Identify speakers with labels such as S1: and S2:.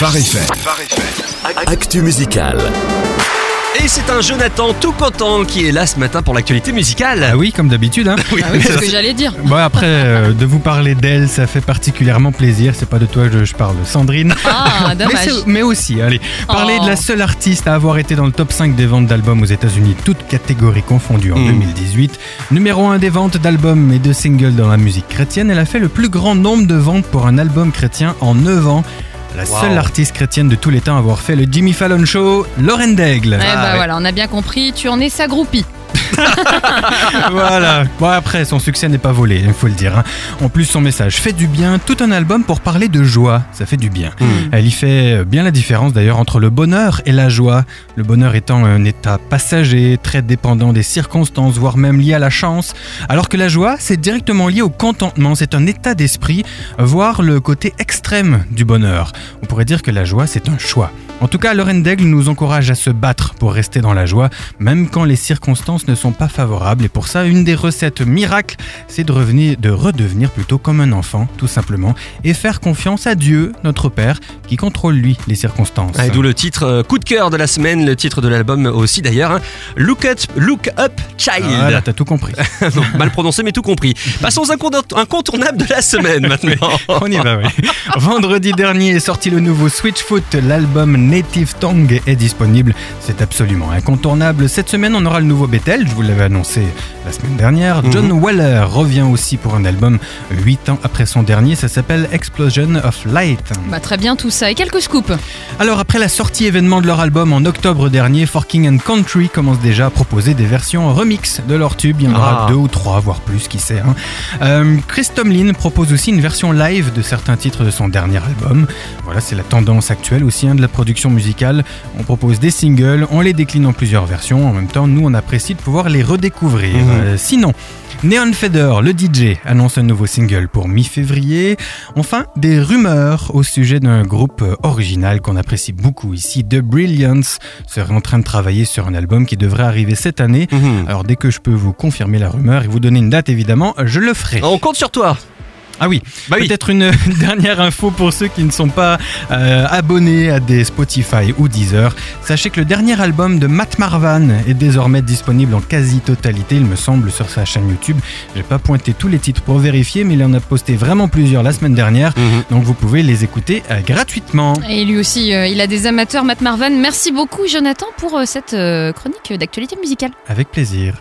S1: Phare FM. Actu musical.
S2: Et c'est un Jonathan tout content qui est là ce matin pour l'actualité musicale.
S3: Ah oui, comme d'habitude. Hein.
S2: Oui,
S4: Ah oui, c'est ce que j'allais dire.
S3: Bon, après, euh, de vous parler d'elle, ça fait particulièrement plaisir. C'est pas de toi que je parle, Sandrine.
S4: Ah,
S3: Mais,
S4: dommage.
S3: c'est- mais aussi, allez, parler
S4: Oh.
S3: de la seule artiste à avoir été dans le top 5 des ventes d'albums aux États-Unis, toutes catégories confondues en
S2: Mm.
S3: 2018. Numéro 1 des ventes d'albums et de singles dans la musique chrétienne, elle a fait le plus grand nombre de ventes pour un album chrétien en 9 ans. La
S2: Wow.
S3: seule artiste chrétienne de tous les temps à avoir fait le Jimmy Fallon Show, Lauren Daigle.
S4: Eh
S2: Ah,
S4: bah
S2: ouais.
S4: voilà, on a bien compris, tu en es sa groupie.
S3: voilà. Bon après, son succès n'est pas volé, il faut le dire. hein. En plus, son message fait du bien. Tout un album pour parler de joie, ça fait du bien.
S2: Hmm.
S3: Elle y fait bien la différence d'ailleurs entre le bonheur et la joie. Le bonheur étant un état passager, très dépendant des circonstances, voire même lié à la chance. Alors que la joie, c'est directement lié au contentement. C'est un état d'esprit, voire le côté extrême du bonheur. On pourrait dire que la joie, c'est un choix. En tout cas, Lauren Daigle nous encourage à se battre pour rester dans la joie, même quand les circonstances ne sont pas favorables. Et pour ça, une des recettes miracles, c'est de, revenir, de redevenir plutôt comme un enfant, tout simplement, et faire confiance à Dieu, notre Père, qui contrôle lui les circonstances.
S2: Ah, et D'où le titre euh, coup de cœur de la semaine, le titre de l'album aussi d'ailleurs. hein. Look, Up, Look Up Child.
S3: Voilà, t'as tout compris.
S2: Mal prononcé mais tout compris. Passons aux incondor- incontournables de la semaine maintenant.
S3: On y va, oui. Vendredi dernier est sorti le nouveau Switchfoot. L'album Native Tongue est disponible. C'est absolument incontournable. Cette semaine, on aura le nouveau Bethel. Je vous l'avais annoncé la semaine dernière.
S2: Mhm.
S3: John Waller revient aussi pour un album 8 ans après son dernier. Ça s'appelle Explosion of Light.
S4: Bah très bien tout ça. Et quelques scoops.
S3: Alors après la sortie événement de leur album en octobre dernier, Forking and Country commence déjà à proposer des versions remix de leur tube. Il y en aura
S2: Ah.
S3: deux ou trois, voire plus, qui sait. hein. Euh, Chris Tomlin propose aussi une version live de certains titres de son dernier album. Voilà, c'est la tendance actuelle aussi hein, de la production musicale. On propose des singles, on les décline en plusieurs versions. En même temps, nous, on apprécie de pouvoir les redécouvrir.
S2: Mhm.
S3: Euh, sinon, Neon Feather, le DJ, annonce un nouveau single pour mi-février. Enfin, des rumeurs au sujet d'un groupe euh, original qu'on apprécie beaucoup ici, The Brilliance, serait en train de travailler sur un album qui devrait arriver cette année.
S2: Mhm.
S3: Alors dès que je peux vous confirmer la rumeur et vous donner une date évidemment, je le ferai.
S2: On compte sur toi.
S3: Ah oui,
S2: Bah oui.
S3: peut-être une dernière info pour ceux qui ne sont pas euh, abonnés à des Spotify ou Deezer. Sachez que le dernier album de Matt Marvan est désormais disponible en quasi-totalité, il me semble, sur sa chaîne YouTube. J'ai pas pointé tous les titres pour vérifier, mais il en a posté vraiment plusieurs la semaine dernière,
S2: Mhm.
S3: donc vous pouvez les écouter euh, gratuitement.
S4: Et lui aussi, euh, il a des amateurs, Matt Marvan. Merci beaucoup Jonathan pour euh, cette euh, chronique d'actualité musicale.
S3: Avec plaisir.